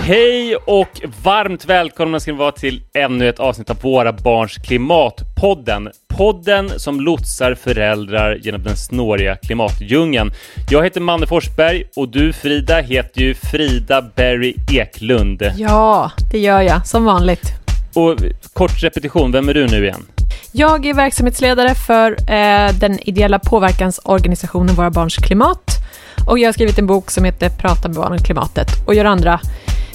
Hej och varmt välkomna ska ni vara till ännu ett avsnitt av Våra Barns Klimatpodden. Podden som lotsar föräldrar genom den snåriga klimatdjungeln. Jag heter Manne Forsberg och du Frida heter ju Frida Berry Eklund. Ja, det gör jag, som vanligt. Och kort repetition, vem är du nu igen? Jag är verksamhetsledare för eh, den ideella påverkansorganisationen Våra Barns Klimat och jag har skrivit en bok som heter Prata med barnen klimatet och gör andra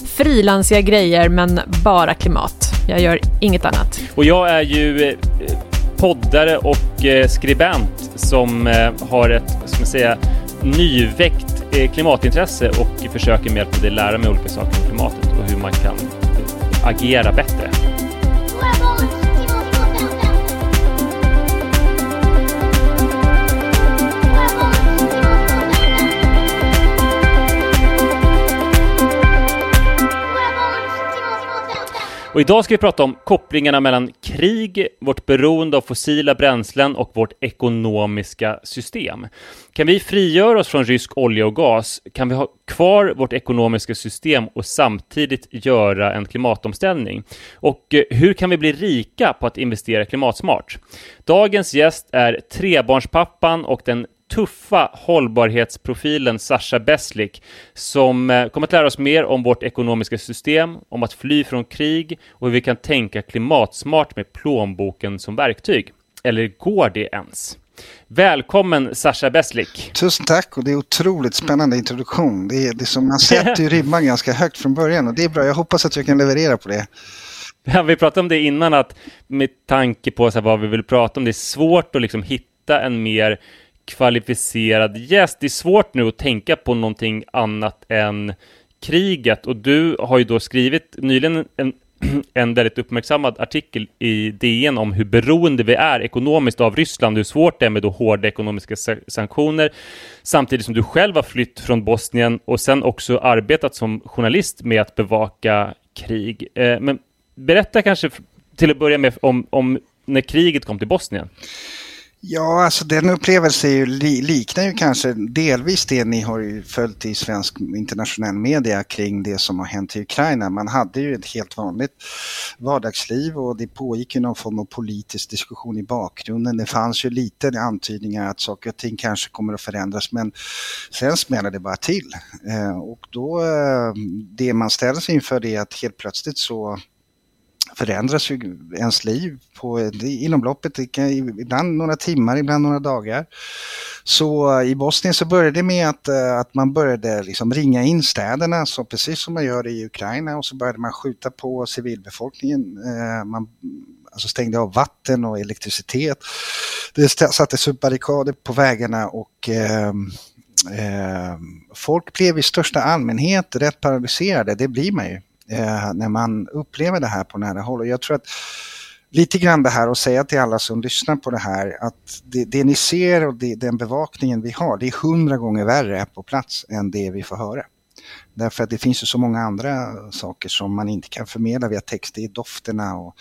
frilansiga grejer men bara klimat. Jag gör inget annat. Och jag är ju eh, poddare och eh, skribent som eh, har ett, ska man säga, nyväckt klimatintresse och försöker med hjälp av det lära mig olika saker om klimatet och hur man kan agera bättre. Och idag ska vi prata om kopplingarna mellan krig, vårt beroende av fossila bränslen och vårt ekonomiska system. Kan vi frigöra oss från rysk olja och gas? Kan vi ha kvar vårt ekonomiska system och samtidigt göra en klimatomställning? Och eh, hur kan vi bli rika på att investera klimatsmart? Dagens gäst är trebarnspappan och den tuffa hållbarhetsprofilen Sasha Beslik som eh, kommer att lära oss mer om vårt ekonomiska system, om att fly från krig och hur vi kan tänka klimatsmart med plånboken som verktyg. Eller går det ens? Välkommen Sasha Beslik. Tusen tack och det är otroligt spännande introduktion. Det är, det är som man sätter ju ribban ganska högt från början och det är bra. Jag hoppas att jag kan leverera på det. Ja, vi pratade om det innan att med tanke på så här, vad vi vill prata om, det är svårt att liksom hitta en mer kvalificerad gäst. Det är svårt nu att tänka på någonting annat än kriget och du har ju då skrivit nyligen en, en väldigt uppmärksammad artikel i DN om hur beroende vi är ekonomiskt av Ryssland, hur svårt det är med då hårda ekonomiska sanktioner, samtidigt som du själv har flytt från Bosnien och sen också arbetat som journalist med att bevaka krig. Eh, men berätta kanske till att börja med om, om när kriget kom till Bosnien. Ja, alltså den upplevelsen ju, liknar ju kanske delvis det ni har ju följt i svensk internationell media kring det som har hänt i Ukraina. Man hade ju ett helt vanligt vardagsliv och det pågick ju någon form av politisk diskussion i bakgrunden. Det fanns ju lite antydningar att saker och ting kanske kommer att förändras men sen smäller det bara till. Eh, och då, eh, det man ställs inför det är att helt plötsligt så förändras ju ens liv på, inom loppet, ibland några timmar, ibland några dagar. Så i Bosnien så började det med att, eh, att man började liksom ringa in städerna, så precis som man gör i Ukraina, och så började man skjuta på civilbefolkningen. Eh, man alltså stängde av vatten och elektricitet. Det sattes upp barrikader på vägarna och eh, folk blev i största allmänhet rätt paralyserade, det blir man ju eh, när man upplever det här på nära håll. Och jag tror att lite grann det här att säga till alla som lyssnar på det här att det, det ni ser och det, den bevakningen vi har, det är hundra gånger värre på plats än det vi får höra. Därför att det finns ju så många andra saker som man inte kan förmedla via text. Det är dofterna och,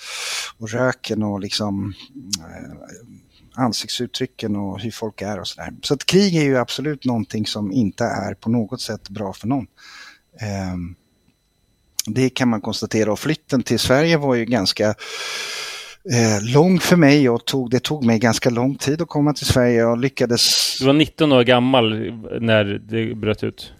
och röken och liksom eh, ansiktsuttrycken och hur folk är och sådär. Så att krig är ju absolut någonting som inte är på något sätt bra för någon. Eh, det kan man konstatera. Och flytten till Sverige var ju ganska eh, lång för mig och tog, det tog mig ganska lång tid att komma till Sverige. Och lyckades... Du var 19 år gammal när det bröt ut?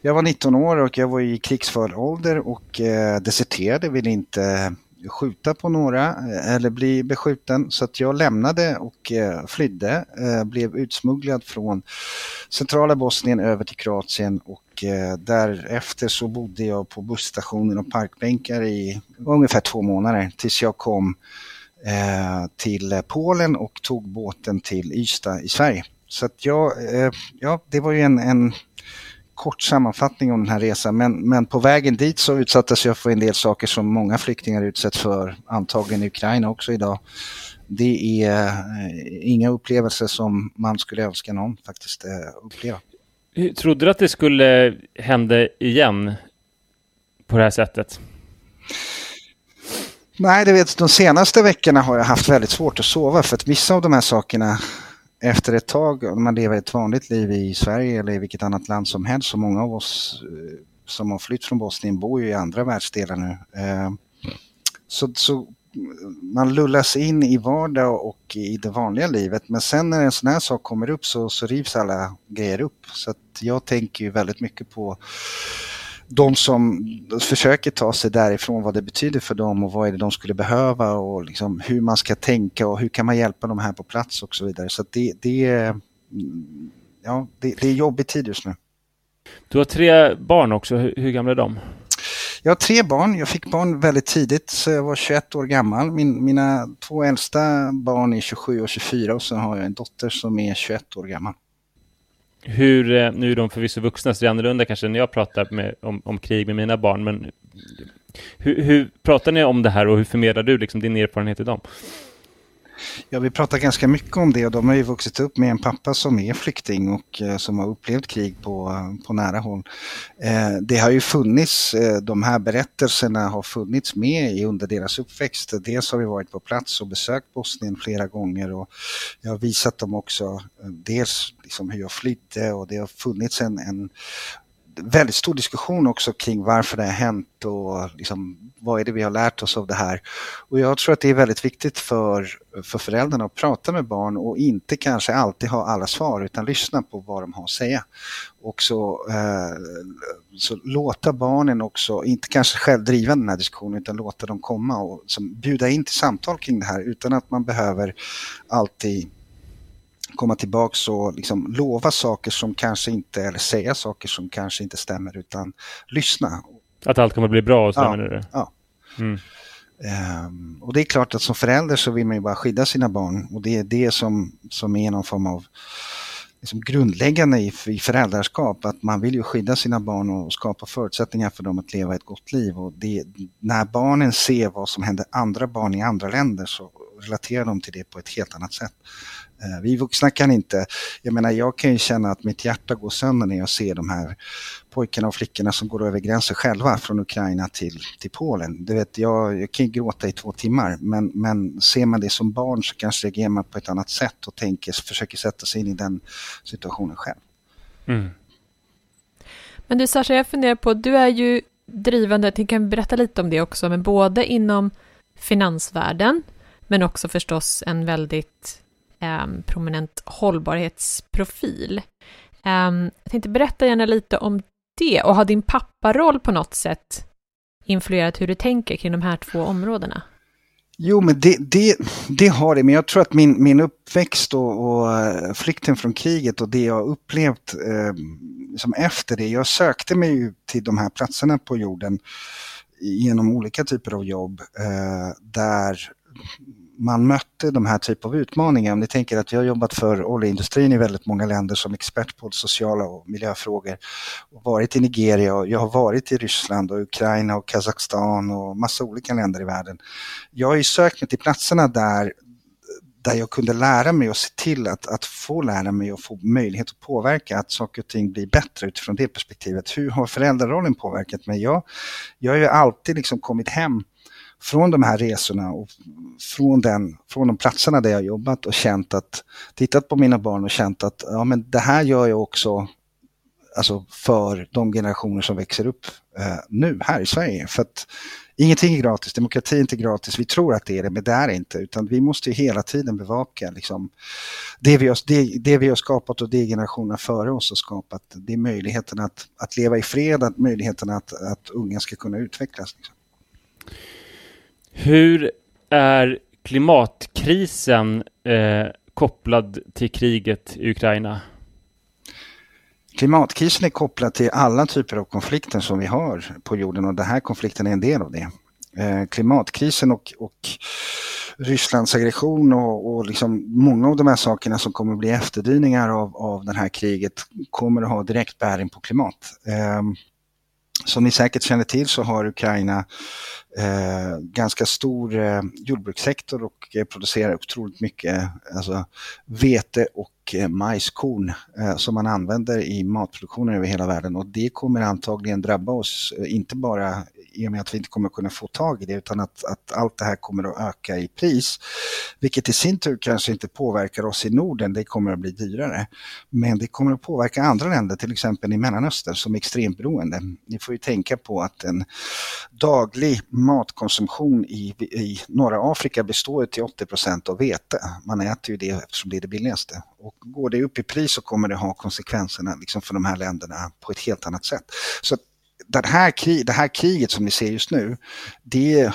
Jag var 19 år och jag var i krigsför ålder och eh, deserterade, ville inte skjuta på några eh, eller bli beskjuten. Så att jag lämnade och eh, flydde, eh, blev utsmugglad från centrala Bosnien över till Kroatien och Eh, därefter så bodde jag på busstationen och parkbänkar i ungefär två månader tills jag kom eh, till eh, Polen och tog båten till Ystad i Sverige. Så att jag, ja, det var ju en, en kort sammanfattning om den här resan men, men på vägen dit så utsattes jag för en del saker som många flyktingar utsätts för, antagligen i Ukraina också idag. Det är eh, inga upplevelser som man skulle önska någon faktiskt eh, uppleva. Trodde du att det skulle hända igen på det här sättet? Nej, det vet, de senaste veckorna har jag haft väldigt svårt att sova för att vissa av de här sakerna efter ett tag, om man lever ett vanligt liv i Sverige eller i vilket annat land som helst, så många av oss eh, som har flytt från Bosnien bor ju i andra världsdelar nu. Eh, så, så man lullas in i vardag och i det vanliga livet men sen när en sån här sak kommer upp så, så rivs alla grejer upp. Så att jag tänker ju väldigt mycket på de som försöker ta sig därifrån, vad det betyder för dem och vad är det de skulle behöva och liksom hur man ska tänka och hur kan man hjälpa dem här på plats och så vidare. Så det, det, är, ja, det, det är jobbig tid just nu. Du har tre barn också, hur, hur gamla är de? Jag har tre barn. Jag fick barn väldigt tidigt, så jag var 21 år gammal. Min, mina två äldsta barn är 27 och 24 och så har jag en dotter som är 21 år gammal. Hur, eh, nu är de förvisso vuxna, så det är annorlunda kanske när jag pratar med, om, om krig med mina barn, men hur, hur, pratar ni om det här och hur förmedlar du liksom din erfarenhet till dem? Ja, vi pratar ganska mycket om det och de har ju vuxit upp med en pappa som är flykting och eh, som har upplevt krig på, på nära håll. Eh, det har ju funnits, eh, de här berättelserna har funnits med under deras uppväxt. Dels har vi varit på plats och besökt Bosnien flera gånger och jag har visat dem också eh, dels liksom hur jag flydde och det har funnits en, en väldigt stor diskussion också kring varför det har hänt och liksom, vad är det vi har lärt oss av det här. Och jag tror att det är väldigt viktigt för, för föräldrarna att prata med barn och inte kanske alltid ha alla svar utan lyssna på vad de har att säga. Och så, eh, så låta barnen också, inte kanske själv driva den här diskussionen utan låta dem komma och som, bjuda in till samtal kring det här utan att man behöver alltid komma tillbaks och liksom lova saker som kanske inte, eller säga saker som kanske inte stämmer utan lyssna. Att allt kommer att bli bra och så ja, du? Ja. Mm. Um, och det är klart att som förälder så vill man ju bara skydda sina barn och det är det som, som är någon form av liksom grundläggande i, i föräldraskap, att man vill ju skydda sina barn och skapa förutsättningar för dem att leva ett gott liv. Och det, när barnen ser vad som händer andra barn i andra länder så relaterar de till det på ett helt annat sätt. Eh, vi vuxna kan inte, jag menar jag kan ju känna att mitt hjärta går sönder när jag ser de här pojkarna och flickorna som går över gränser själva från Ukraina till, till Polen. Du vet, jag, jag kan gråta i två timmar men, men ser man det som barn så kanske reagerar man på ett annat sätt och tänker, försöker sätta sig in i den situationen själv. Mm. Men du Sasha, jag funderar på, du är ju drivande, jag kan berätta lite om det också, men både inom finansvärlden men också förstås en väldigt eh, prominent hållbarhetsprofil. Eh, jag tänkte berätta gärna lite om det och har din papparoll på något sätt influerat hur du tänker kring de här två områdena? Jo, men det, det, det har det. Men jag tror att min, min uppväxt och, och eh, flykten från kriget och det jag upplevt eh, som efter det. Jag sökte mig ju till de här platserna på jorden genom olika typer av jobb eh, där man mötte de här typen av utmaningar. Om ni tänker att jag har jobbat för oljeindustrin i väldigt många länder som expert på sociala och miljöfrågor. Och varit i Nigeria och jag har varit i Ryssland och Ukraina och Kazakstan och massa olika länder i världen. Jag har ju sökt mig till platserna där där jag kunde lära mig och se till att, att få lära mig och få möjlighet att påverka att saker och ting blir bättre utifrån det perspektivet. Hur har föräldrarollen påverkat mig? Jag, jag har ju alltid liksom kommit hem från de här resorna och från, den, från de platserna där jag jobbat och känt att, tittat på mina barn och känt att ja, men det här gör jag också alltså för de generationer som växer upp eh, nu här i Sverige. För att ingenting är gratis, demokrati är inte gratis, vi tror att det är det, men det är det inte. Utan vi måste hela tiden bevaka liksom, det, vi har, det, det vi har skapat och det generationerna före oss har skapat. Det är möjligheten att, att leva i fred, att möjligheten att, att unga ska kunna utvecklas. Liksom. Hur är klimatkrisen eh, kopplad till kriget i Ukraina? Klimatkrisen är kopplad till alla typer av konflikter som vi har på jorden och den här konflikten är en del av det. Eh, klimatkrisen och, och Rysslands aggression och, och liksom många av de här sakerna som kommer att bli efterdyningar av, av det här kriget kommer att ha direkt bäring på klimat. Eh, som ni säkert känner till så har Ukraina eh, ganska stor eh, jordbrukssektor och eh, producerar otroligt mycket eh, alltså, vete och eh, majskorn eh, som man använder i matproduktionen över hela världen. Och det kommer antagligen drabba oss, eh, inte bara i och med att vi inte kommer att kunna få tag i det utan att, att allt det här kommer att öka i pris. Vilket i sin tur kanske inte påverkar oss i Norden, det kommer att bli dyrare. Men det kommer att påverka andra länder, till exempel i Mellanöstern som är extremt beroende. Ni får ju tänka på att en daglig matkonsumtion i, i norra Afrika består till 80 procent av vete. Man äter ju det eftersom det är det billigaste. Och går det upp i pris så kommer det ha konsekvenserna liksom för de här länderna på ett helt annat sätt. Så den här, det här kriget som vi ser just nu, det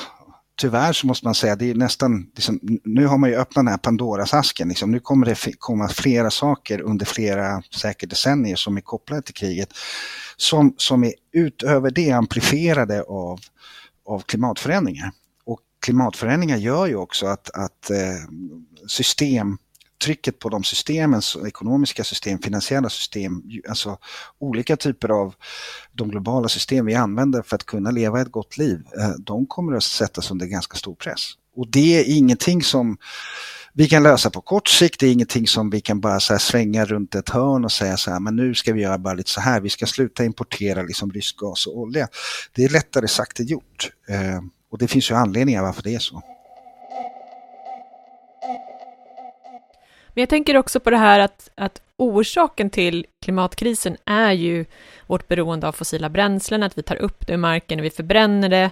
tyvärr så måste man säga, det är nästan, liksom, nu har man ju öppnat den här Pandoras asken. Liksom. Nu kommer det komma flera saker under flera säkert decennier som är kopplade till kriget. Som, som är utöver det amplifierade av, av klimatförändringar. Och klimatförändringar gör ju också att, att eh, system trycket på de systemen, alltså ekonomiska system, finansiella system, alltså olika typer av de globala system vi använder för att kunna leva ett gott liv, eh, de kommer att sättas under ganska stor press. Och det är ingenting som vi kan lösa på kort sikt, det är ingenting som vi kan bara så svänga runt ett hörn och säga så här, men nu ska vi göra bara lite så här, vi ska sluta importera liksom rysk gas och olja. Det är lättare sagt än gjort. Eh, och det finns ju anledningar varför det är så. Men jag tänker också på det här att, att orsaken till klimatkrisen är ju vårt beroende av fossila bränslen, att vi tar upp det ur marken och vi förbränner det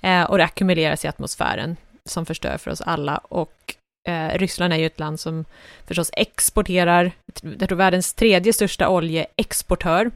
eh, och det ackumuleras i atmosfären som förstör för oss alla. Och eh, Ryssland är ju ett land som förstås exporterar, jag tror världens tredje största oljeexportör.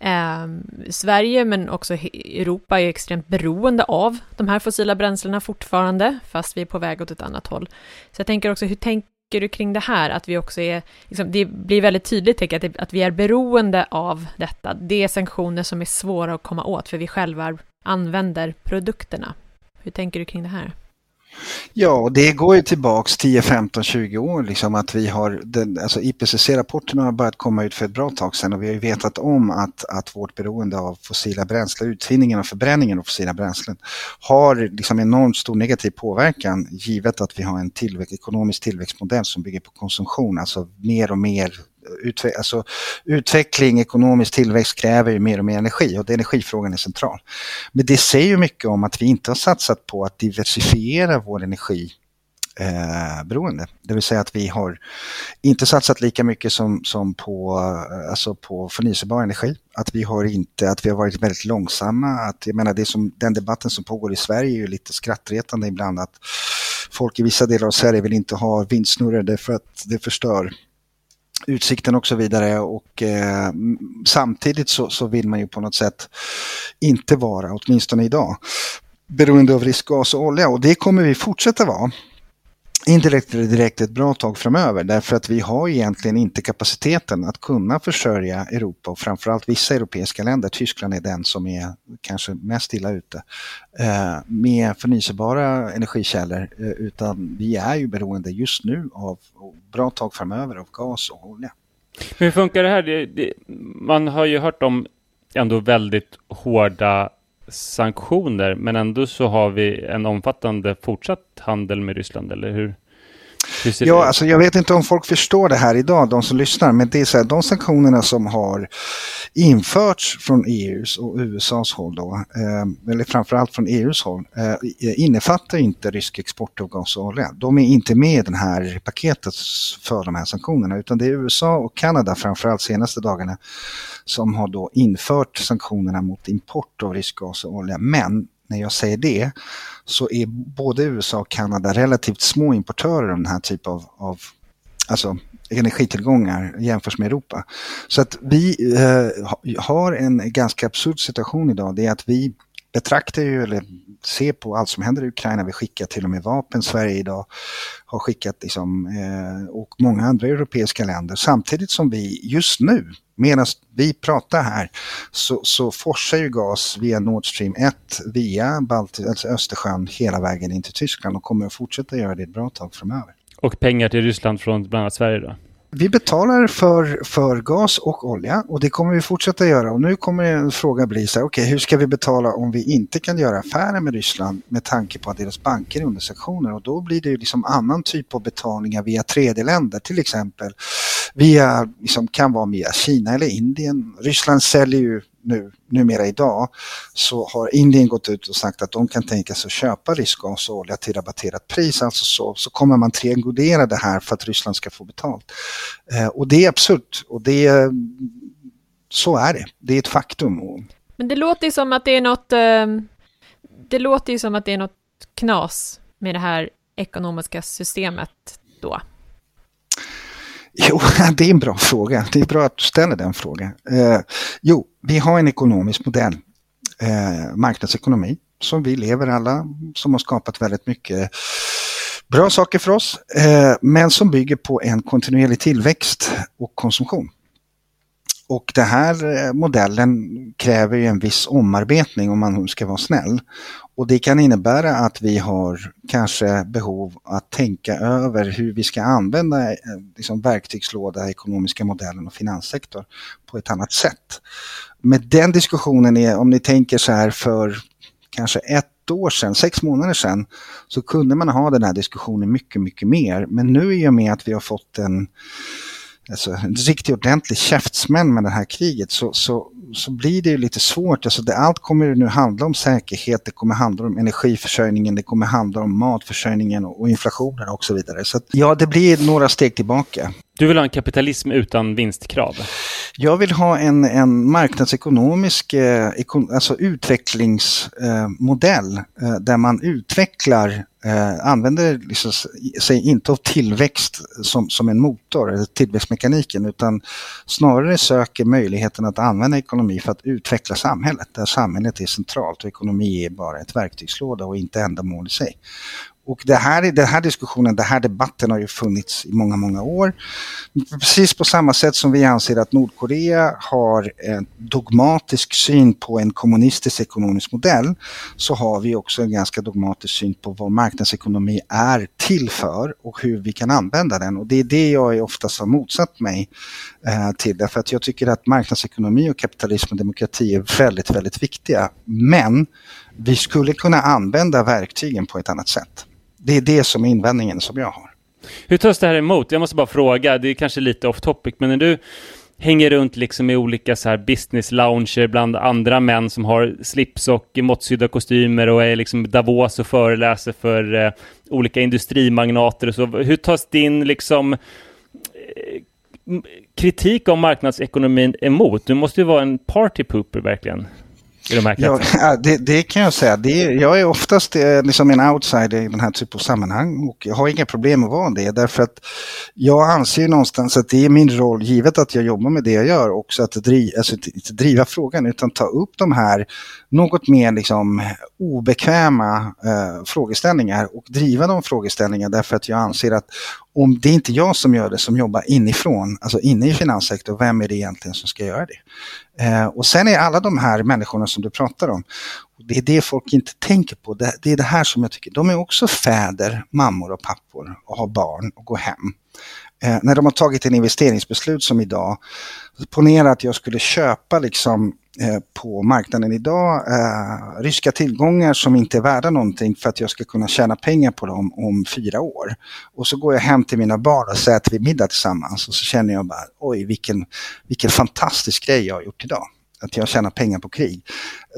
Eh, Sverige, men också Europa, är extremt beroende av de här fossila bränslena fortfarande, fast vi är på väg åt ett annat håll. Så jag tänker också, hur tänker du kring det här, att vi också är, liksom, det blir väldigt tydligt, tänker jag, att, att vi är beroende av detta. Det är sanktioner som är svåra att komma åt, för vi själva använder produkterna. Hur tänker du kring det här? Ja, det går ju tillbaks 10, 15, 20 år liksom att vi har, den, alltså IPCC-rapporterna har börjat komma ut för ett bra tag sedan och vi har ju vetat om att, att vårt beroende av fossila bränslen, utvinningen och förbränningen av fossila bränslen har liksom enormt stor negativ påverkan givet att vi har en tillväxt, ekonomisk tillväxtmodell som bygger på konsumtion, alltså mer och mer utve alltså, utveckling, ekonomisk tillväxt kräver ju mer och mer energi och energifrågan är central. Men det säger ju mycket om att vi inte har satsat på att diversifiera vår energi eh, beroende. Det vill säga att vi har inte satsat lika mycket som, som på, eh, alltså på förnyelsebar energi. Att vi har inte, att vi har varit väldigt långsamma. Att, jag menar, det som, den debatten som pågår i Sverige är ju lite skrattretande ibland att folk i vissa delar av Sverige vill inte ha vindsnurror därför att det förstör utsikten och så vidare. Och eh, samtidigt så, så, vill man ju på något sätt inte vara, åtminstone idag, beroende av riskgas och olja. Och det kommer vi fortsätta vara indirekt eller direkt ett bra tag framöver därför att vi har egentligen inte kapaciteten att kunna försörja Europa och framförallt vissa europeiska länder, Tyskland är den som är kanske mest illa ute, eh, med förnyelsebara energikällor eh, utan vi är ju beroende just nu av bra tag framöver av gas och olja. Hur funkar det här? Det, det, man har ju hört om ändå väldigt hårda sanktioner, men ändå så har vi en omfattande fortsatt handel med Ryssland, eller hur? Ja, alltså jag vet inte om folk förstår det här idag, de som lyssnar, men det är så här, de sanktionerna som har införts från EUs och USAs håll då, eh, eller framförallt från EUs håll, eh, innefattar inte rysk export av gas och olja. De är inte med i det här paketet för de här sanktionerna, utan det är USA och Kanada framförallt senaste dagarna som har då infört sanktionerna mot import av rysk gas och olja. Men när jag säger det så är både USA och Kanada relativt små importörer av den här typen av, av alltså energitillgångar jämfört med Europa. Så att vi eh, har en ganska absurd situation idag. Det är att vi betraktar ju, eller ser på allt som händer i Ukraina. Vi skickar till och med vapen. Sverige idag har skickat liksom, eh, och många andra europeiska länder. Samtidigt som vi just nu, medan vi pratar här, så, så forsar ju gas via Nord Stream 1 via Balt alltså Östersjön hela vägen in till Tyskland och kommer att fortsätta göra det ett bra tag framöver. Och pengar till Ryssland från bland annat Sverige då? Vi betalar för, för gas och olja och det kommer vi fortsätta göra. Och nu kommer en fråga bli så här, okej okay, hur ska vi betala om vi inte kan göra affärer med Ryssland med tanke på att deras banker är under sanktioner? Och då blir det ju liksom annan typ av betalningar via tredjeländer, till exempel via, liksom, kan vara via Kina eller Indien. Ryssland säljer ju nu, numera idag så har Indien gått ut och sagt att de kan tänka sig att köpa rysk gas och olja till rabatterat pris. Alltså så, så kommer man triangulera det här för att Ryssland ska få betalt. Eh, och det är absurt och det, så är det. Det är ett faktum. Men det låter ju som att det är något, eh, det låter ju som att det är något knas med det här ekonomiska systemet då. Jo, det är en bra fråga. Det är bra att du ställer den frågan. Eh, jo, vi har en ekonomisk modell, eh, marknadsekonomi, som vi lever alla, som har skapat väldigt mycket bra saker för oss, eh, men som bygger på en kontinuerlig tillväxt och konsumtion. Och den här eh, modellen kräver ju en viss omarbetning om man ska vara snäll. Och det kan innebära att vi har kanske behov att tänka över hur vi ska använda eh, liksom, verktygslåda, ekonomiska modellen och finanssektor på ett annat sätt. Med den diskussionen, är, om ni tänker så här för kanske ett år sedan, sex månader sedan, så kunde man ha den här diskussionen mycket, mycket mer. Men nu i och med att vi har fått en alltså, en riktigt ordentlig käftsmäll med det här kriget så, så, så blir det lite svårt. Alltså det, allt kommer nu handla om säkerhet, det kommer handla om energiförsörjningen, det kommer handla om matförsörjningen och, och inflationen och så vidare. Så att, ja, det blir några steg tillbaka. Du vill ha en kapitalism utan vinstkrav? Jag vill ha en, en marknadsekonomisk eh, alltså utvecklingsmodell eh, där man utvecklar eh, använder liksom, sig inte av tillväxt som, som en motor, eller tillväxtmekaniken, utan snarare söker möjligheten att använda ekonomi för att utveckla samhället, där samhället är centralt och ekonomi är bara ett verktygslåda och inte ändamål i sig. Och det här, den här diskussionen, den här debatten har ju funnits i många, många år. Precis på samma sätt som vi anser att Nordkorea har en dogmatisk syn på en kommunistisk ekonomisk modell så har vi också en ganska dogmatisk syn på vad marknadsekonomi är till för och hur vi kan använda den. Och det är det jag oftast har motsatt mig eh, till. Därför att jag tycker att marknadsekonomi och kapitalism och demokrati är väldigt, väldigt viktiga. Men vi skulle kunna använda verktygen på ett annat sätt. Det är det som är invändningen som jag har. Hur tas det här emot? Jag måste bara fråga, det är kanske lite off topic, men när du hänger runt liksom i olika så här business lounger bland andra män som har slips och måttsydda kostymer och är liksom Davos och föreläser för eh, olika industrimagnater och så. Hur tas din liksom eh, kritik om marknadsekonomin emot? Du måste ju vara en party pooper verkligen i de här ja, det, det, kan jag säga. Det, jag är oftast eh, liksom en outsider i den här typen av sammanhang och jag har inga problem att vara det därför att jag anser någonstans att det är min roll, givet att jag jobbar med det jag gör, också att driva, alltså, inte driva frågan utan ta upp de här något mer liksom obekväma eh, frågeställningar och driva de frågeställningarna därför att jag anser att om det är inte jag som gör det som jobbar inifrån, alltså inne i finanssektorn, vem är det egentligen som ska göra det? Eh, och sen är alla de här människorna som du pratar om, det är det folk inte tänker på. Det, det, är det här som jag tycker, de är också fäder, mammor och pappor och har barn och går hem. Eh, när de har tagit en investeringsbeslut som idag, ponera att jag skulle köpa liksom Eh, på marknaden idag eh, ryska tillgångar som inte är värda någonting för att jag ska kunna tjäna pengar på dem om fyra år. Och så går jag hem till mina barn och säger att vi middag tillsammans och så känner jag bara oj vilken, vilken fantastisk grej jag har gjort idag. Att jag tjänar pengar på krig.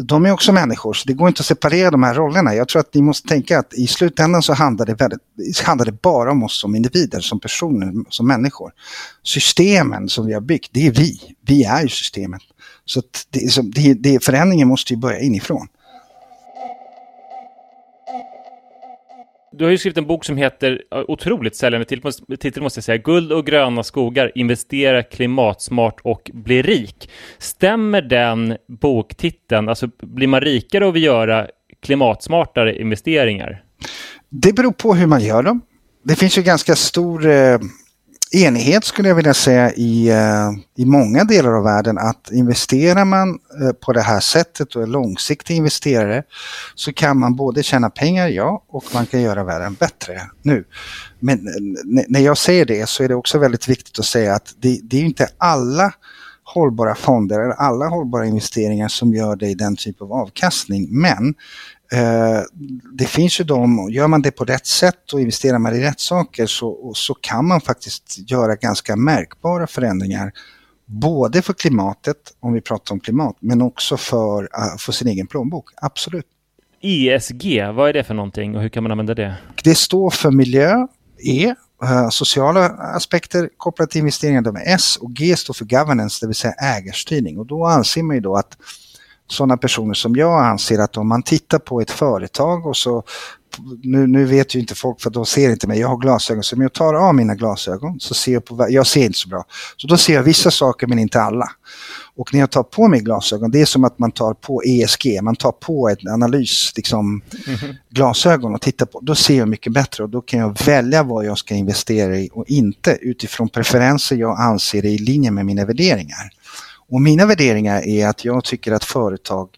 De är också människor så det går inte att separera de här rollerna. Jag tror att ni måste tänka att i slutändan så handlar det, väldigt, handlar det bara om oss som individer, som personer, som människor. Systemen som vi har byggt, det är vi. Vi är ju systemet. Så det, det, det, förändringen måste ju börja inifrån. Du har ju skrivit en bok som heter, otroligt säljande titel måste jag säga, Guld och gröna skogar, investera klimatsmart och bli rik. Stämmer den boktiteln? Alltså blir man rikare av att göra klimatsmartare investeringar? Det beror på hur man gör dem. Det finns ju ganska stor eh, enighet skulle jag vilja säga i, eh, i många delar av världen att investerar man eh, på det här sättet och är långsiktig investerare så kan man både tjäna pengar, ja, och man kan göra världen bättre nu. Men eh, när jag säger det så är det också väldigt viktigt att säga att det, det är inte alla hållbara fonder eller alla hållbara investeringar som gör dig den typ av avkastning. Men det finns ju de, gör man det på rätt sätt och investerar man i rätt saker så, så kan man faktiskt göra ganska märkbara förändringar Både för klimatet, om vi pratar om klimat, men också för, uh, för sin egen plånbok. Absolut. ESG, vad är det för någonting och hur kan man använda det? Det står för miljö, E, uh, sociala aspekter kopplat till investeringar, de är S och G står för governance, det vill säga ägarstyrning. Och då anser man ju då att sådana personer som jag anser att om man tittar på ett företag och så nu, nu vet ju inte folk för de ser inte mig, jag har glasögon så om jag tar av mina glasögon så ser jag på, jag ser inte så bra. Så då ser jag vissa saker men inte alla. Och när jag tar på mig glasögon, det är som att man tar på ESG, man tar på ett analys, liksom mm -hmm. glasögon och tittar på, då ser jag mycket bättre och då kan jag välja vad jag ska investera i och inte utifrån preferenser jag anser är i linje med mina värderingar. Och mina värderingar är att jag tycker att företag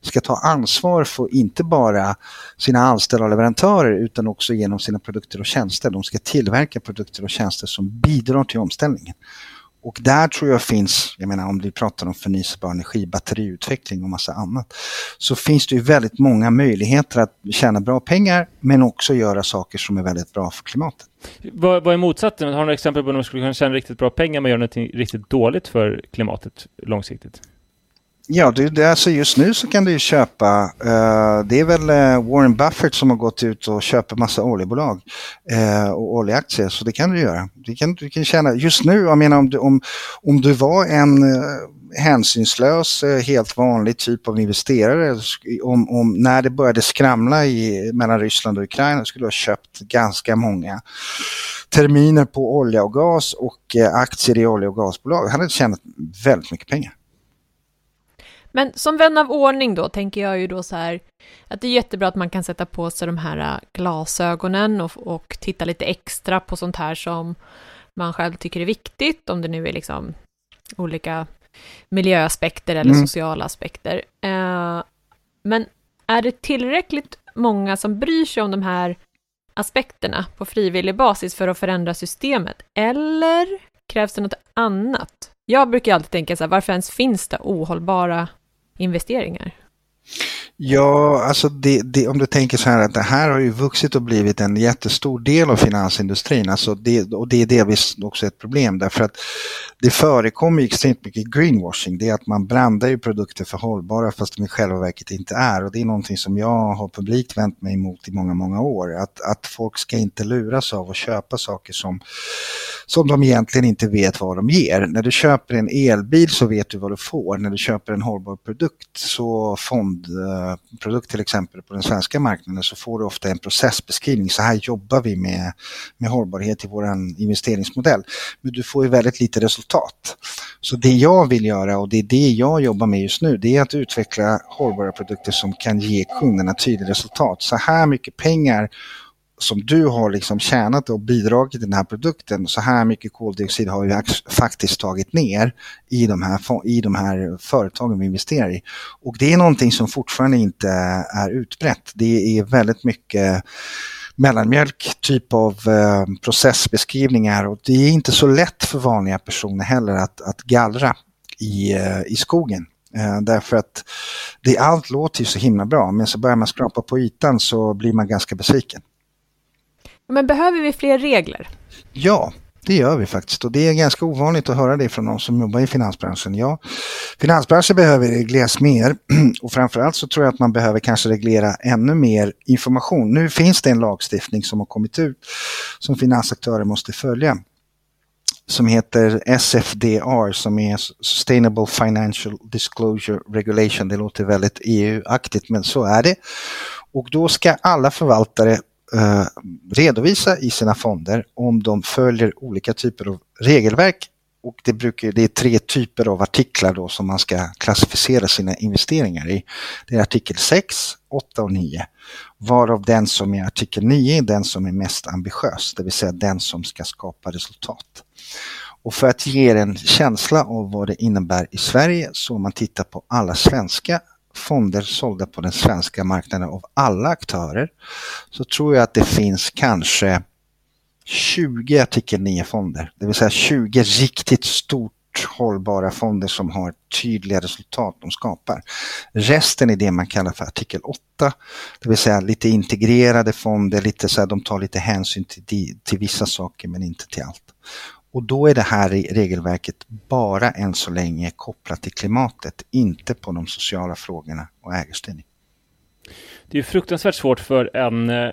ska ta ansvar för inte bara sina anställda och leverantörer utan också genom sina produkter och tjänster. De ska tillverka produkter och tjänster som bidrar till omställningen. Och där tror jag finns, jag menar om vi pratar om förnyelsebar energi, batteriutveckling och massa annat, så finns det ju väldigt många möjligheter att tjäna bra pengar men också göra saker som är väldigt bra för klimatet. Vad, vad är motsatsen? Har du några exempel på när man skulle kunna tjäna riktigt bra pengar men göra något riktigt dåligt för klimatet långsiktigt? Ja, det, det, alltså just nu så kan du ju köpa, uh, det är väl uh, Warren Buffett som har gått ut och köper massa oljebolag uh, och oljeaktier, så det kan du göra. Du kan, du kan tjäna, just nu, jag menar om du, om, om du var en hänsynslös, helt vanlig typ av investerare, om, om när det började skramla i, mellan Ryssland och Ukraina skulle du ha köpt ganska många terminer på olja och gas och aktier i olja och gasbolag. Han hade tjänat väldigt mycket pengar. Men som vän av ordning då tänker jag ju då så här att det är jättebra att man kan sätta på sig de här äh, glasögonen och, och titta lite extra på sånt här som man själv tycker är viktigt, om det nu är liksom olika miljöaspekter eller mm. sociala aspekter. Uh, men är det tillräckligt många som bryr sig om de här aspekterna på frivillig basis för att förändra systemet? Eller krävs det något annat? Jag brukar alltid tänka så här, varför ens finns det ohållbara investeringar? Ja, alltså det, det, om du tänker så här att det här har ju vuxit och blivit en jättestor del av finansindustrin. Alltså det, och det är delvis också ett problem därför att det förekommer extremt mycket greenwashing. Det är att man brandar ju produkter för hållbara fast de i själva verket inte är. Och det är någonting som jag har publikt vänt mig emot i många, många år. Att, att folk ska inte luras av att köpa saker som, som de egentligen inte vet vad de ger. När du köper en elbil så vet du vad du får. När du köper en hållbar produkt, så fond... Eh, produkt till exempel på den svenska marknaden, så får du ofta en processbeskrivning. Så här jobbar vi med, med hållbarhet i vår investeringsmodell. Men du får ju väldigt lite resultat. Så det jag vill göra och det är det jag jobbar med just nu, det är att utveckla hållbara produkter som kan ge kunderna tydliga resultat. Så här mycket pengar som du har liksom tjänat och bidragit till den här produkten, så här mycket koldioxid har vi faktiskt tagit ner i de, här, i de här företagen vi investerar i. Och det är någonting som fortfarande inte är utbrett. Det är väldigt mycket mellanmjölk typ av eh, processbeskrivningar och det är inte så lätt för vanliga personer heller att, att gallra i, eh, i skogen. Eh, därför att det, allt låter ju så himla bra men så börjar man skrapa på ytan så blir man ganska besviken. Men behöver vi fler regler? Ja, det gör vi faktiskt och det är ganska ovanligt att höra det från någon som jobbar i finansbranschen. Ja, finansbranschen behöver regleras mer och framförallt så tror jag att man behöver kanske reglera ännu mer information. Nu finns det en lagstiftning som har kommit ut som finansaktörer måste följa som heter SFDR som är Sustainable Financial Disclosure Regulation. Det låter väldigt EU-aktigt men så är det. Och då ska alla förvaltare eh, redovisa i sina fonder om de följer olika typer av regelverk och det, brukar, det är tre typer av artiklar då som man ska klassificera sina investeringar i. Det är artikel 6, 8 och 9. Varav den som är artikel 9 är den som är mest ambitiös, det vill säga den som ska skapa resultat. Och för att ge er en känsla av vad det innebär i Sverige så om man tittar på alla svenska fonder sålda på den svenska marknaden av alla aktörer så tror jag att det finns kanske 20 artikel 9-fonder, det vill säga 20 riktigt stort hållbara fonder som har tydliga resultat de skapar. Resten är det man kallar för artikel 8, det vill säga lite integrerade fonder, lite så här, de tar lite hänsyn till, till vissa saker men inte till allt. Och då är det här regelverket bara än så länge kopplat till klimatet, inte på de sociala frågorna och ägarstyrning. Det är fruktansvärt svårt för en eh,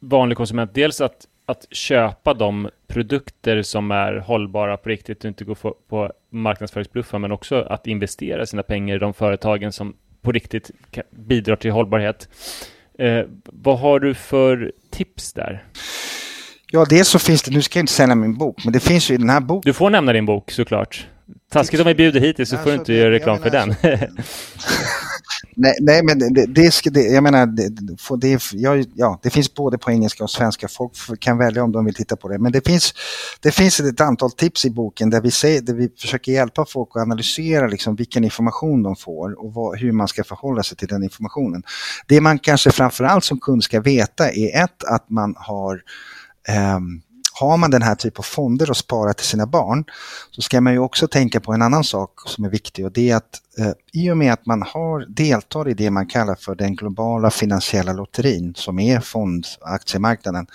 vanlig konsument, dels att, att köpa de produkter som är hållbara på riktigt och inte gå på marknadsföringsbluffar, men också att investera sina pengar i de företagen som på riktigt bidrar till hållbarhet. Eh, vad har du för tips där? Ja, dels så finns det, nu ska jag inte sälja min bok, men det finns ju i den här boken. Du får nämna din bok såklart. Taskigt om vi bjuder hittills så får du inte göra reklam för den. nej, nej, men det, det, det, jag menar, det, det, ja, ja, det finns både på engelska och svenska. Folk kan välja om de vill titta på det. Men det finns, det finns ett antal tips i boken där vi, säger, där vi försöker hjälpa folk att analysera liksom vilken information de får och vad, hur man ska förhålla sig till den informationen. Det man kanske framförallt som kund ska veta är ett, att man har Ehm, har man den här typen av fonder och spara till sina barn så ska man ju också tänka på en annan sak som är viktig och det är att eh, i och med att man har, deltar i det man kallar för den globala finansiella lotterin som är fondaktiemarknaden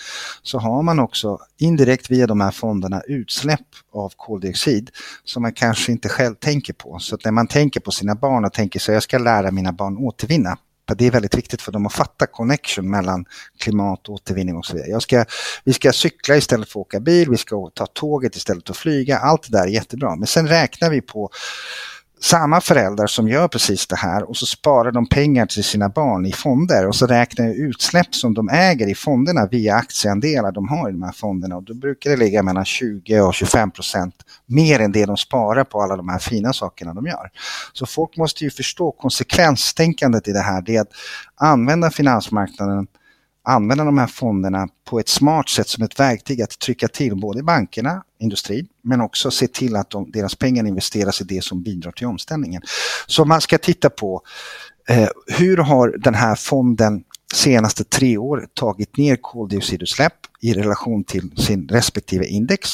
så har man också indirekt via de här fonderna utsläpp av koldioxid som man kanske inte själv tänker på. Så att när man tänker på sina barn och tänker så jag ska lära mina barn återvinna det är väldigt viktigt för dem att fatta connection mellan klimat, återvinning och så vidare. Jag ska, vi ska cykla istället för att åka bil, vi ska ta tåget istället för att flyga. Allt det där är jättebra. Men sen räknar vi på samma föräldrar som gör precis det här och så sparar de pengar till sina barn i fonder och så räknar jag utsläpp som de äger i fonderna via aktieandelar de har i de här fonderna och då brukar det ligga mellan 20 och 25 procent mer än det de sparar på alla de här fina sakerna de gör. Så folk måste ju förstå konsekvenstänkandet i det här, det är att använda finansmarknaden använda de här fonderna på ett smart sätt som ett verktyg att trycka till både bankerna, industrin, men också se till att de, deras pengar investeras i det som bidrar till omställningen. Så man ska titta på eh, hur har den här fonden senaste tre år tagit ner koldioxidutsläpp i relation till sin respektive index.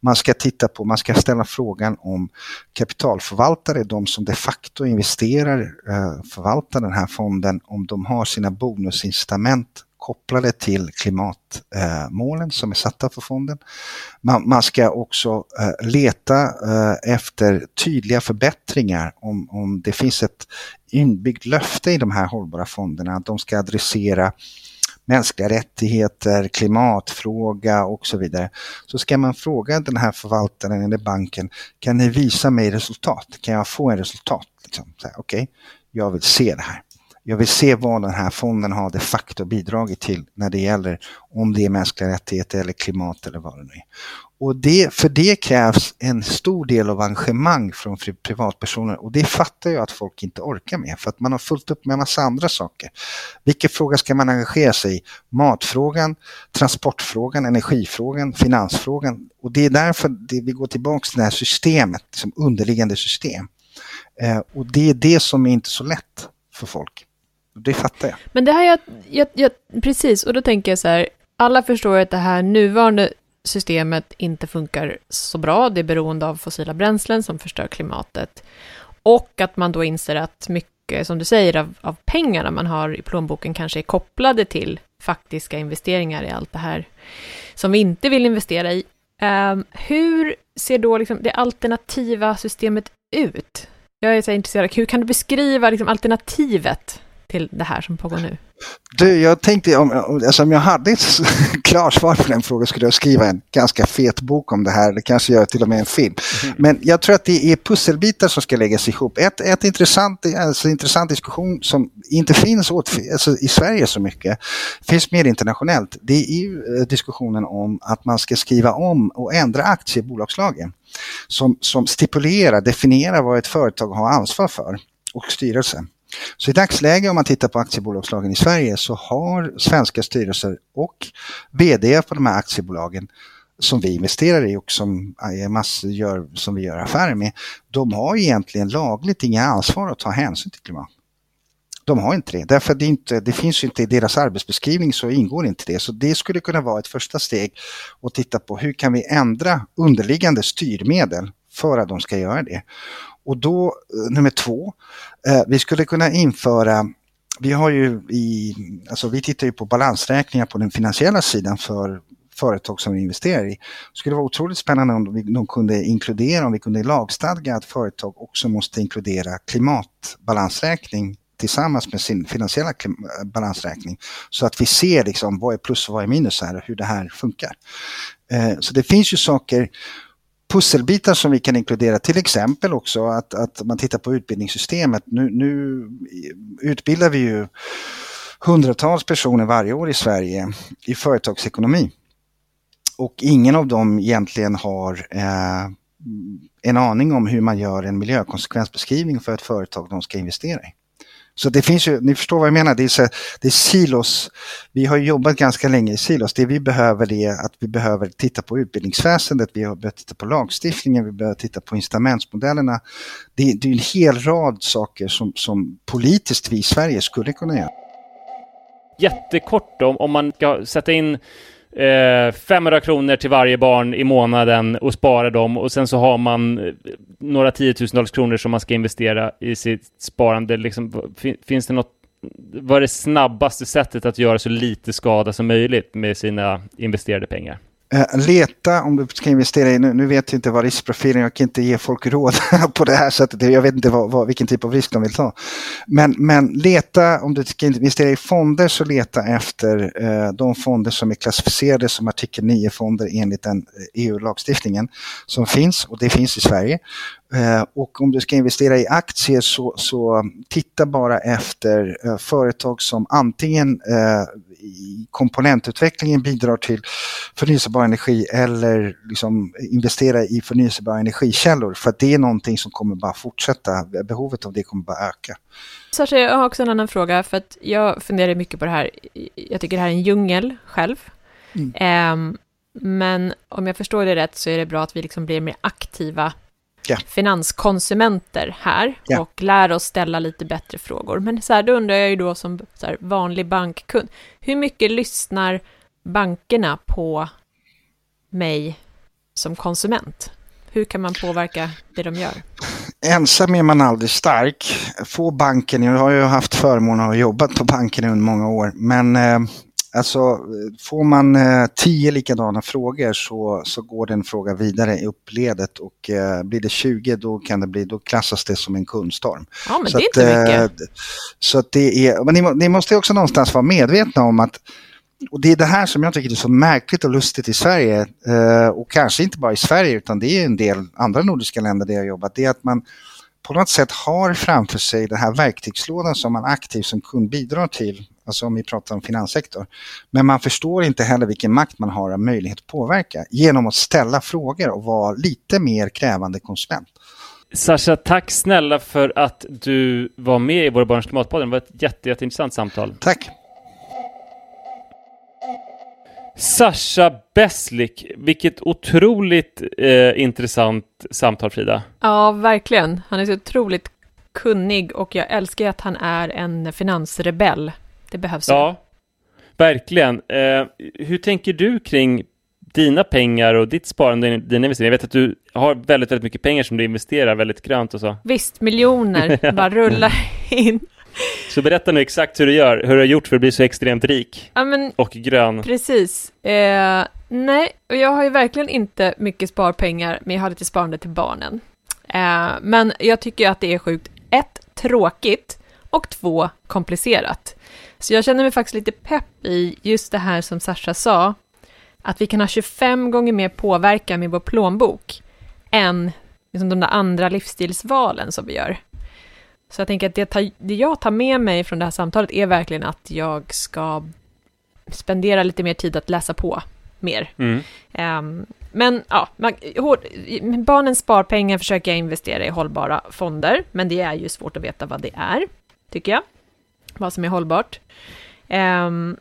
Man ska titta på, man ska ställa frågan om kapitalförvaltare, de som de facto investerar, eh, förvaltar den här fonden, om de har sina bonusincitament kopplade till klimatmålen som är satta för fonden. Man, man ska också eh, leta eh, efter tydliga förbättringar om, om det finns ett inbyggt löfte i de här hållbara fonderna att de ska adressera mänskliga rättigheter, klimatfråga och så vidare. Så ska man fråga den här förvaltaren eller banken, kan ni visa mig resultat? Kan jag få en resultat? Liksom, Okej, okay, jag vill se det här. Jag vill se vad den här fonden har de facto bidragit till när det gäller om det är mänskliga rättigheter eller klimat eller vad det nu är. Och det, för det krävs en stor del av engagemang från privatpersoner och det fattar jag att folk inte orkar med för att man har fullt upp med en massa andra saker. Vilken fråga ska man engagera sig i? Matfrågan, transportfrågan, energifrågan, finansfrågan. Och det är därför det, vi går tillbaka till det här systemet, som underliggande system. Eh, och det är det som är inte så lätt för folk. Det fattar jag. Men det här, jag, jag, jag, precis, och då tänker jag så här, alla förstår att det här nuvarande systemet inte funkar så bra, det är beroende av fossila bränslen som förstör klimatet. Och att man då inser att mycket, som du säger, av, av pengarna man har i plånboken kanske är kopplade till faktiska investeringar i allt det här som vi inte vill investera i. Um, hur ser då liksom det alternativa systemet ut? Jag är så intresserad, hur kan du beskriva liksom alternativet till det här som pågår nu? Du, jag tänkte om, alltså om jag hade ett klart svar på den frågan skulle jag skriva en ganska fet bok om det här, eller kanske göra till och med en film. Mm. Men jag tror att det är pusselbitar som ska läggas ihop. Ett, ett intressant, alltså intressant diskussion som inte finns åt, alltså i Sverige så mycket, finns mer internationellt, det är ju eh, diskussionen om att man ska skriva om och ändra aktiebolagslagen som, som stipulerar, definierar vad ett företag har ansvar för och styrelse. Så i dagsläget om man tittar på aktiebolagslagen i Sverige så har svenska styrelser och VD på de här aktiebolagen som vi investerar i och som massor gör, som vi gör affärer med, de har egentligen lagligt inga ansvar att ta hänsyn till klimat. De har inte det, därför det, inte, det finns inte i deras arbetsbeskrivning så ingår inte det. Så det skulle kunna vara ett första steg att titta på hur kan vi ändra underliggande styrmedel för att de ska göra det. Och då, eh, nummer två, eh, vi skulle kunna införa vi har ju i, alltså vi tittar ju på balansräkningar på den finansiella sidan för företag som vi investerar i. Det skulle vara otroligt spännande om vi, de kunde inkludera, om vi kunde lagstadga att företag också måste inkludera klimatbalansräkning tillsammans med sin finansiella eh, balansräkning. Så att vi ser liksom vad är plus och vad är minus här och hur det här funkar. Eh, så det finns ju saker pusselbitar som vi kan inkludera, till exempel också att, att man tittar på utbildningssystemet. Nu, nu utbildar vi ju hundratals personer varje år i Sverige i företagsekonomi. Och ingen av dem egentligen har eh, en aning om hur man gör en miljökonsekvensbeskrivning för ett företag de ska investera i. Så det finns ju, ni förstår vad jag menar, det är, så, det är silos. Vi har jobbat ganska länge i silos. Det vi behöver är att vi behöver titta på utbildningsväsendet, vi behöver titta på lagstiftningen, vi behöver titta på incitamentsmodellerna. Det, det är en hel rad saker som, som politiskt vi i Sverige skulle kunna göra. Jättekort om, om man ska sätta in Eh, 500 kronor till varje barn i månaden och spara dem och sen så har man eh, några tiotusentals kronor som man ska investera i sitt sparande. Liksom, finns det något, vad är det snabbaste sättet att göra så lite skada som möjligt med sina investerade pengar? Eh, leta om du ska investera i, nu, nu vet jag inte vad riskprofilen, jag kan inte ge folk råd på det här sättet, jag vet inte vad, vad, vilken typ av risk de vill ta. Men, men leta, om du ska investera i fonder så leta efter eh, de fonder som är klassificerade som artikel 9-fonder enligt den eh, e EU-lagstiftningen som finns och det finns i Sverige. Eh, och om du ska investera i aktier så, så titta bara efter eh, företag som antingen i komponentutvecklingen bidrar till förnyelsebar energi eller liksom investera i förnyelsebara energikällor. För det är någonting som kommer bara fortsätta. Behovet av det kommer bara öka. Sasha, jag har också en annan fråga, för att jag funderar mycket på det här. Jag tycker det här är en djungel själv. Mm. Um, men om jag förstår det rätt så är det bra att vi liksom blir mer aktiva ja. finanskonsumenter här ja. och lär oss ställa lite bättre frågor. Men så här, då undrar jag ju då som här, vanlig bankkund, hur mycket lyssnar bankerna på mig som konsument? Hur kan man påverka det de gör? Ensam är man aldrig stark. Få banken, jag har ju haft förmånen att jobba på banken under många år, men eh, Alltså, får man eh, tio likadana frågor så, så går den fråga vidare i uppledet och eh, blir det 20 då, kan det bli, då klassas det som en kundstorm. Ja, men så det är att, inte mycket. Eh, så att det är, men ni, ni måste också någonstans vara medvetna om att och det är det här som jag tycker är så märkligt och lustigt i Sverige eh, och kanske inte bara i Sverige utan det är en del andra nordiska länder där jag jobbat. Det är att man på något sätt har framför sig den här verktygslådan som man aktivt som kund bidrar till alltså om vi pratar om finanssektor. Men man förstår inte heller vilken makt man har och möjlighet att påverka genom att ställa frågor och vara lite mer krävande konsument. Sasha, tack snälla för att du var med i Våra Barns Klimatpodd. Det var ett jätte, jätteintressant samtal. Tack. Sasha Beslik, vilket otroligt eh, intressant samtal Frida. Ja, verkligen. Han är så otroligt kunnig och jag älskar att han är en finansrebell. Det behövs Ja, verkligen. Eh, hur tänker du kring dina pengar och ditt sparande, dina investeringar? Jag vet att du har väldigt, väldigt mycket pengar som du investerar väldigt grönt och så. Visst, miljoner bara rullar in. Så berätta nu exakt hur du gör, hur du har gjort för att bli så extremt rik ja, men, och grön. Precis. Eh, nej, och jag har ju verkligen inte mycket sparpengar, men jag har lite sparande till barnen. Eh, men jag tycker att det är sjukt, ett, tråkigt och två, komplicerat. Så jag känner mig faktiskt lite pepp i just det här som Sasha sa, att vi kan ha 25 gånger mer påverkan med vår plånbok än liksom de där andra livsstilsvalen som vi gör. Så jag tänker att det, tar, det jag tar med mig från det här samtalet är verkligen att jag ska spendera lite mer tid att läsa på mer. Mm. Um, men ja, man, hård, barnens sparpengar försöker jag investera i hållbara fonder, men det är ju svårt att veta vad det är, tycker jag vad som är hållbart. Um,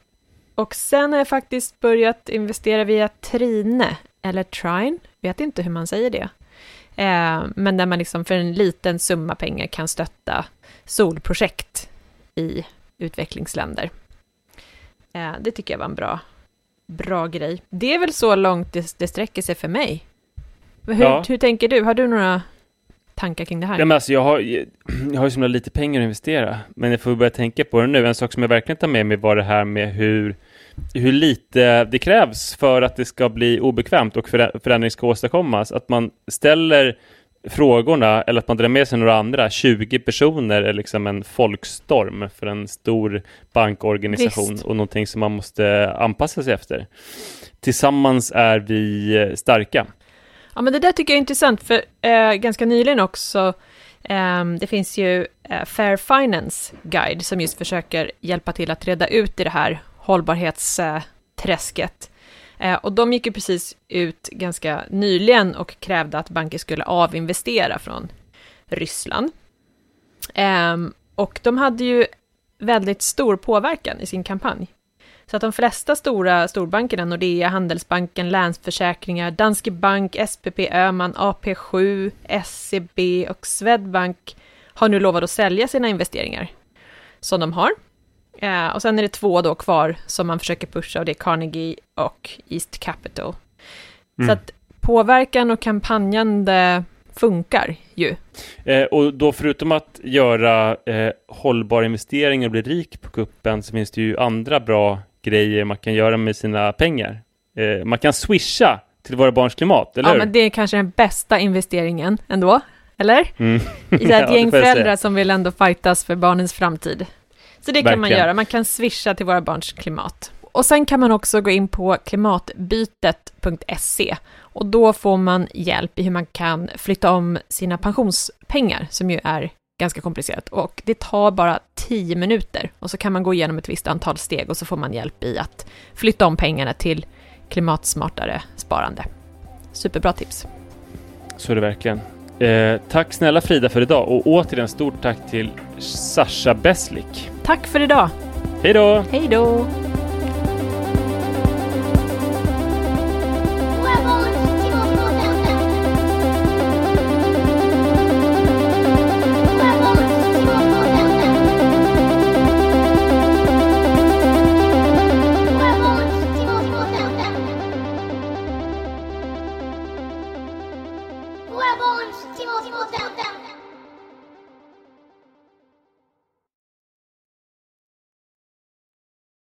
och sen har jag faktiskt börjat investera via Trine, eller Trine, vet inte hur man säger det. Uh, men där man liksom för en liten summa pengar kan stötta solprojekt i utvecklingsländer. Uh, det tycker jag var en bra, bra grej. Det är väl så långt det, det sträcker sig för mig. Hur, ja. hur tänker du? Har du några tankar kring det här? Ja, men alltså, jag, har, jag har ju så lite pengar att investera, men jag får börja tänka på det nu. En sak som jag verkligen tar med mig var det här med hur hur lite det krävs för att det ska bli obekvämt och förändring ska åstadkommas. Att man ställer frågorna eller att man drar med sig några andra, 20 personer är liksom en folkstorm för en stor bankorganisation Visst. och någonting som man måste anpassa sig efter. Tillsammans är vi starka. Ja, men det där tycker jag är intressant, för eh, ganska nyligen också, eh, det finns ju eh, Fair Finance Guide som just försöker hjälpa till att reda ut i det här hållbarhetsträsket. Eh, och de gick ju precis ut ganska nyligen och krävde att banker skulle avinvestera från Ryssland. Ehm, och de hade ju väldigt stor påverkan i sin kampanj. Så att de flesta stora storbankerna, Nordea, Handelsbanken, Länsförsäkringar, Danske Bank, SPP, Öman, AP7, SEB och Swedbank har nu lovat att sälja sina investeringar som de har. Eh, och sen är det två då kvar som man försöker pusha och det är Carnegie och East Capital. Mm. Så att påverkan och kampanjande funkar ju. Eh, och då förutom att göra eh, hållbar investering och bli rik på kuppen så finns det ju andra bra grejer man kan göra med sina pengar. Eh, man kan swisha till våra barns klimat, eller Ja, hur? men det är kanske den bästa investeringen ändå, eller? Mm. I ett gäng föräldrar som vill ändå fightas för barnens framtid. Så det kan Verkligen. man göra, man kan swisha till våra barns klimat. Och sen kan man också gå in på klimatbytet.se och då får man hjälp i hur man kan flytta om sina pensionspengar, som ju är ganska komplicerat. Och det tar bara 10 minuter och så kan man gå igenom ett visst antal steg och så får man hjälp i att flytta om pengarna till klimatsmartare sparande. Superbra tips. Så är det verkligen. Eh, tack snälla Frida för idag och återigen stort tack till Sasha Beslik. Tack för idag. Hej då! Hej då!